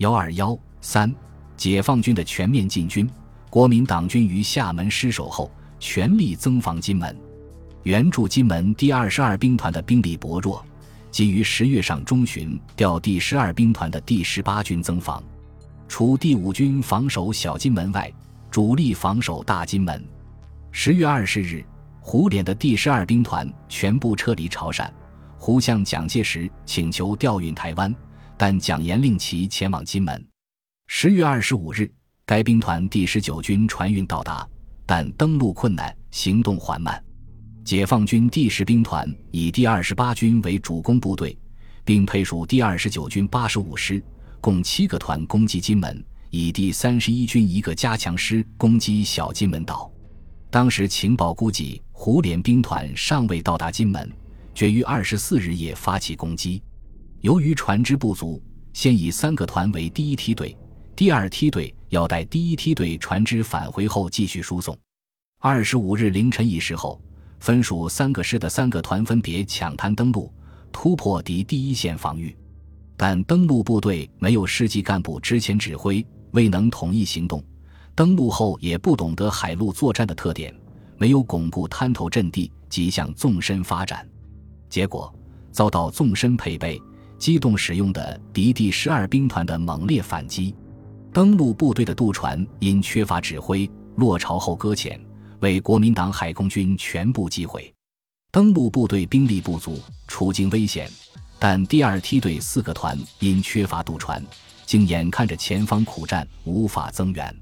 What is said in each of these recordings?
幺二幺三，解放军的全面进军。国民党军于厦门失守后，全力增防金门。援助金门第二十二兵团的兵力薄弱，即于十月上中旬调第十二兵团的第十八军增防。除第五军防守小金门外，主力防守大金门。十月二十日，胡琏的第十二兵团全部撤离潮汕。胡向蒋介石请求调运台湾，但蒋严令其前往金门。十月二十五日。该兵团第十九军船运到达，但登陆困难，行动缓慢。解放军第十兵团以第二十八军为主攻部队，并配属第二十九军八十五师，共七个团攻击金门，以第三十一军一个加强师攻击小金门岛。当时情报估计，胡琏兵团尚未到达金门，决于二十四日夜发起攻击。由于船只不足，先以三个团为第一梯队。第二梯队要待第一梯队船只返回后继续输送。二十五日凌晨一时后，分属三个师的三个团分别抢滩登陆，突破敌第一线防御。但登陆部队没有师级干部之前指挥，未能统一行动。登陆后也不懂得海陆作战的特点，没有巩固滩头阵地，即向纵深发展，结果遭到纵深配备、机动使用的敌第十二兵团的猛烈反击。登陆部队的渡船因缺乏指挥，落潮后搁浅，为国民党海空军全部击毁。登陆部队兵力不足，处境危险，但第二梯队四个团因缺乏渡船，竟眼看着前方苦战，无法增援。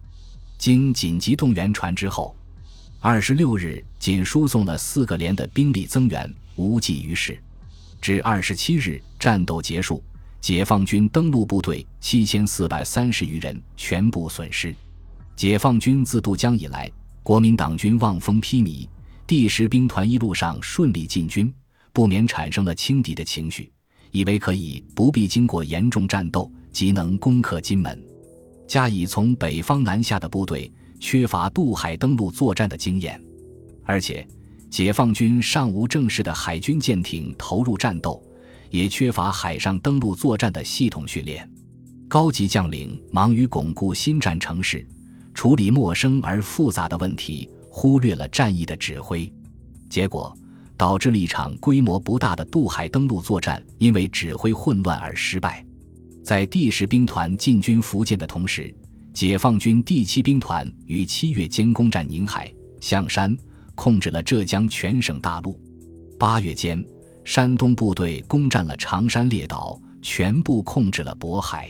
经紧急动员船只后，二十六日仅输送了四个连的兵力增援，无济于事。至二十七日，战斗结束。解放军登陆部队七千四百三十余人全部损失。解放军自渡江以来，国民党军望风披靡，第十兵团一路上顺利进军，不免产生了轻敌的情绪，以为可以不必经过严重战斗即能攻克金门。加以从北方南下的部队缺乏渡海登陆作战的经验，而且解放军尚无正式的海军舰艇投入战斗。也缺乏海上登陆作战的系统训练，高级将领忙于巩固新战城市，处理陌生而复杂的问题，忽略了战役的指挥，结果导致了一场规模不大的渡海登陆作战因为指挥混乱而失败。在第十兵团进军福建的同时，解放军第七兵团于七月间攻占宁海、象山，控制了浙江全省大陆。八月间。山东部队攻占了长山列岛，全部控制了渤海。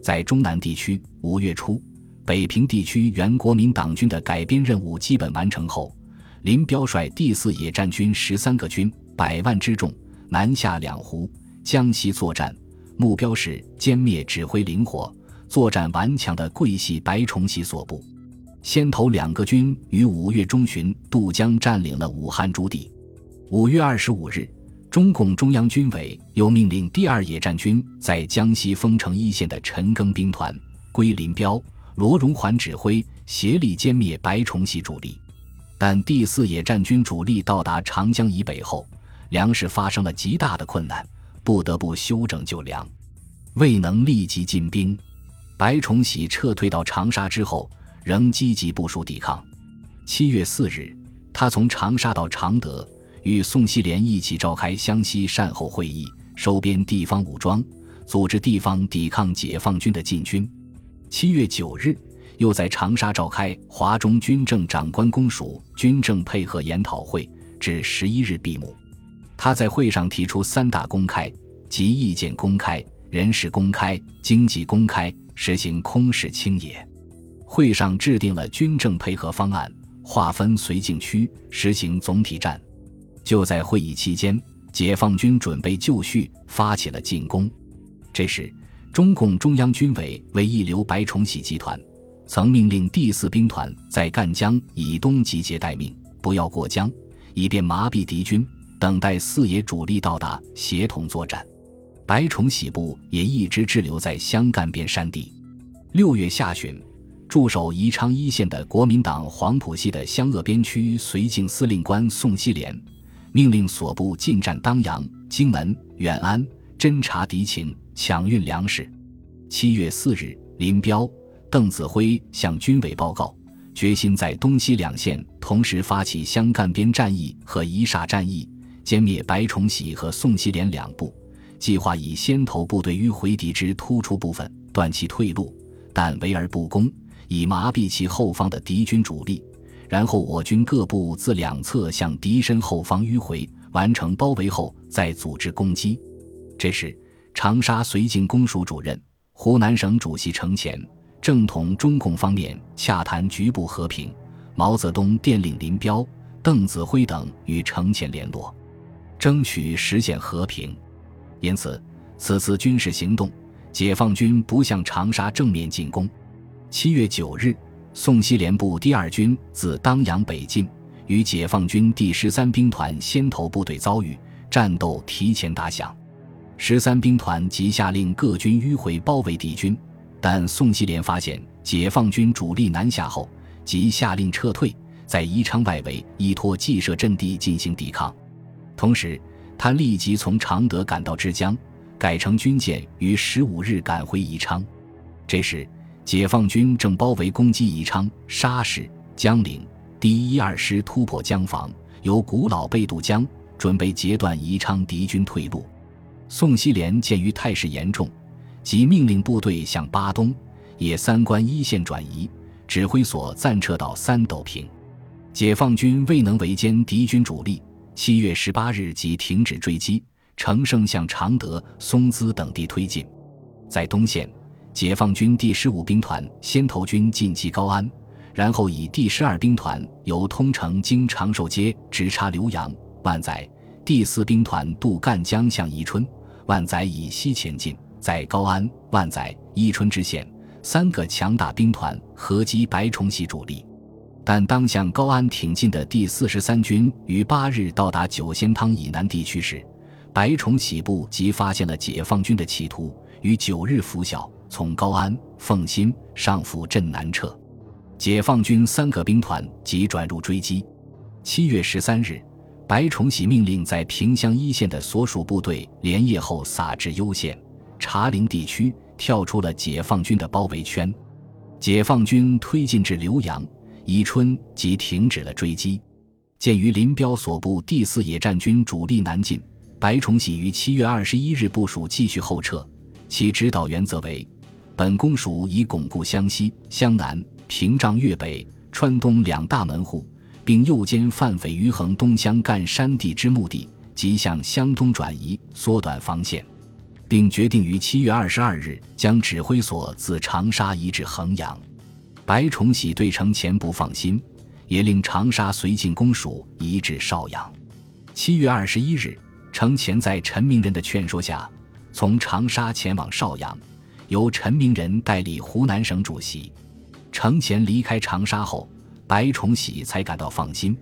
在中南地区，五月初，北平地区原国民党军的改编任务基本完成后，林彪率第四野战军十三个军，百万之众，南下两湖、江西作战，目标是歼灭指挥灵活、作战顽强的桂系白崇禧所部。先头两个军于五月中旬渡江，占领了武汉驻地。五月二十五日。中共中央军委又命令第二野战军在江西丰城一线的陈赓兵团归林彪、罗荣桓指挥，协力歼灭白崇禧主力。但第四野战军主力到达长江以北后，粮食发生了极大的困难，不得不休整救粮，未能立即进兵。白崇禧撤退到长沙之后，仍积极部署抵抗。七月四日，他从长沙到常德。与宋希濂一起召开湘西善后会议，收编地方武装，组织地方抵抗解放军的进军。七月九日，又在长沙召开华中军政长官公署军政配合研讨会，至十一日闭幕。他在会上提出三大公开，即意见公开、人事公开、经济公开，实行空室清野。会上制定了军政配合方案，划分绥靖区，实行总体战。就在会议期间，解放军准备就绪，发起了进攻。这时，中共中央军委为一流白崇禧集团，曾命令第四兵团在赣江以东集结待命，不要过江，以便麻痹敌军，等待四野主力到达，协同作战。白崇禧部也一直滞留在湘赣边山地。六月下旬，驻守宜昌一线的国民党黄埔系的湘鄂边区绥靖司令官宋希濂。命令所部进占当阳、荆门、远安，侦察敌情，抢运粮食。七月四日，林彪、邓子恢向军委报告，决心在东西两线同时发起湘赣边战役和宜沙战役，歼灭白崇禧和宋希濂两部。计划以先头部队迂回敌之突出部分，断其退路，但围而不攻，以麻痹其后方的敌军主力。然后我军各部自两侧向敌身后方迂回，完成包围后再组织攻击。这时，长沙绥靖公署主任。湖南省主席程潜正同中共方面洽谈局部和平，毛泽东电令林彪、邓子恢等与程潜联络，争取实现和平。因此，此次军事行动，解放军不向长沙正面进攻。七月九日，宋希濂部第二军自当阳北进，与解放军第十三兵团先头部队遭遇，战斗提前打响。十三兵团即下令各军迂回包围敌军，但宋希濂发现解放军主力南下后，即下令撤退，在宜昌外围依托既设阵地进行抵抗。同时，他立即从常德赶到枝江，改乘军舰于十五日赶回宜昌。这时，解放军正包围攻击宜昌、沙市、江陵，第一二师突破江防，由古老贝渡江，准备截断宜昌敌军退路。宋希濂鉴于态势严重，即命令部队向巴东、野三关一线转移，指挥所暂撤到三斗坪。解放军未能围歼敌军主力，七月十八日即停止追击，乘胜向常德、松滋等地推进。在东线，解放军第十五兵团先头军进击高安，然后以第十二兵团由通城经长寿街直插浏阳、万载。第四兵团渡赣江向宜春、万载以西前进，在高安、万载、宜春之线，三个强大兵团合击白崇禧主力。但当向高安挺进的第四十三军于八日到达九仙汤以南地区时，白崇禧部即发现了解放军的企图，于九日拂晓从高安、奉新、上府镇南撤。解放军三个兵团即转入追击。七月十三日。白崇禧命令在萍乡一线的所属部队连夜后撒至攸县、茶陵地区，跳出了解放军的包围圈。解放军推进至浏阳、宜春即停止了追击。鉴于林彪所部第四野战军主力南进，白崇禧于七月二十一日部署继续后撤。其指导原则为：本公署以巩固湘西、湘南、屏障粤北、川东两大门户。并诱歼犯匪于横东湘赣山地之目的，即向湘东转移，缩短防线，并决定于七月二十二日将指挥所自长沙移至衡阳。白崇禧对程潜不放心，也令长沙绥靖公署移至邵阳。七月二十一日，程潜在陈明仁的劝说下，从长沙前往邵阳，由陈明仁代理湖南省主席。程潜离开长沙后。白崇禧才感到放心，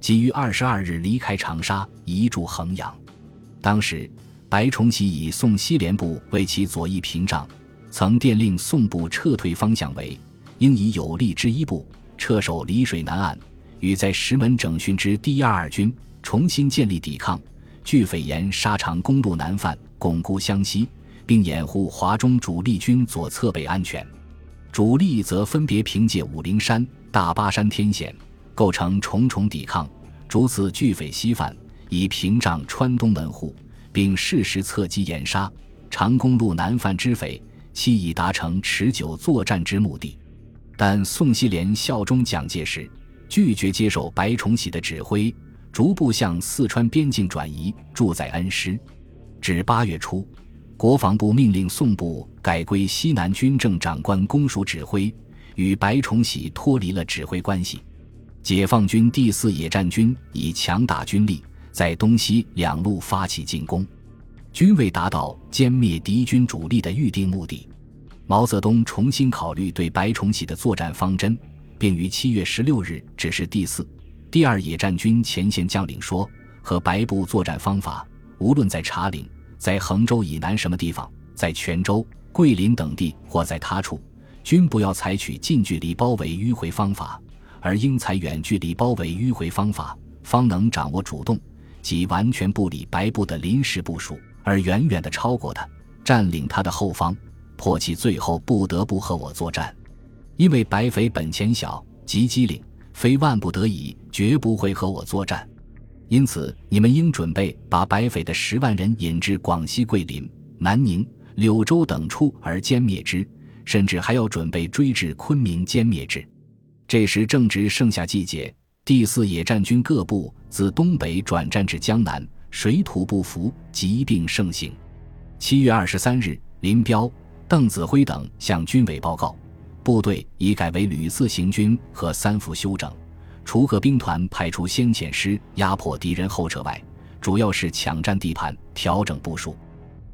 即于二十二日离开长沙，移驻衡阳。当时，白崇禧以宋希濂部为其左翼屏障，曾电令宋部撤退方向为：应以有力之一部撤守丽水南岸，与在石门整训之第二二军重新建立抵抗，据匪沿沙场公路南犯，巩固湘西，并掩护华中主力军左侧北安全。主力则分别凭借武陵山。大巴山天险，构成重重抵抗，逐次拒匪西犯，以屏障川东门户，并适时侧击掩杀长公路南犯之匪，期以达成持久作战之目的。但宋希濂效忠蒋介石，拒绝接受白崇禧的指挥，逐步向四川边境转移，住在恩施。至八月初，国防部命令宋部改归西南军政长官公署指挥。与白崇禧脱离了指挥关系，解放军第四野战军以强大军力在东西两路发起进攻，均未达到歼灭敌军主力的预定目的。毛泽东重新考虑对白崇禧的作战方针，并于七月十六日指示第四、第二野战军前线将领说：“和白部作战方法，无论在茶陵、在衡州以南什么地方，在泉州、桂林等地，或在他处。”均不要采取近距离包围迂回方法，而应采远距离包围迂回方法，方能掌握主动，即完全不理白布的临时部署，而远远的超过他，占领他的后方，迫其最后不得不和我作战。因为白匪本钱小，极机灵，非万不得已，绝不会和我作战。因此，你们应准备把白匪的十万人引至广西桂林、南宁、柳州等处而歼灭之，甚至还要准备追至昆明歼灭之。这时正值盛夏季节，第四野战军各部自东北转战至江南，水土不服，疾病盛行。七月二十三日，林彪、邓子恢等向军委报告，部队已改为旅次行军和三伏休整。除各兵团派出先遣师压迫敌人后撤外，主要是抢占地盘、调整部署。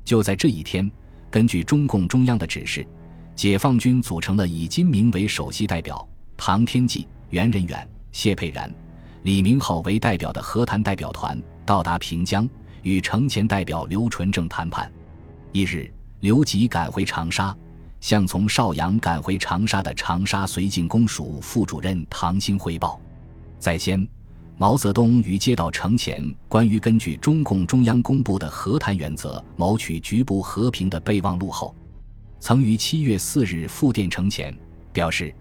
就在这一天，根据中共中央的指示，解放军组成了以金明为首席代表、唐天际、袁仁远、谢佩然、李明浩为代表的和谈代表团到达平江，与程前代表刘纯正谈判。一日，刘吉赶回长沙，向从邵阳赶回长沙的长沙绥靖公署副主任唐兴汇报。在先，毛泽东于接到程前关于根据中共中央公布的和谈原则谋取局部和平的备忘录后，曾于七月四日复电程前，表示：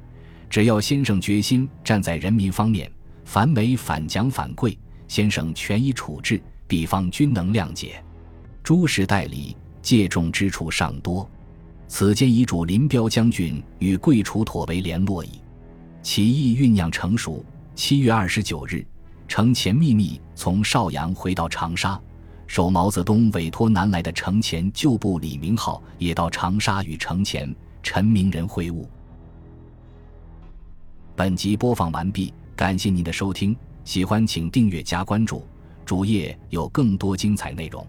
只要先生决心站在人民方面，反美反蒋反贵，先生全以处置，彼方均能谅解。诸事代理，借重之处尚多，此间遗嘱林彪将军与贵楚妥为联络矣。起义酝酿成熟。七月二十九日，程潜秘密从邵阳回到长沙，受毛泽东委托南来的程潜旧部李明浩也到长沙与程潜、陈明仁会晤。本集播放完毕，感谢您的收听，喜欢请订阅加关注，主页有更多精彩内容。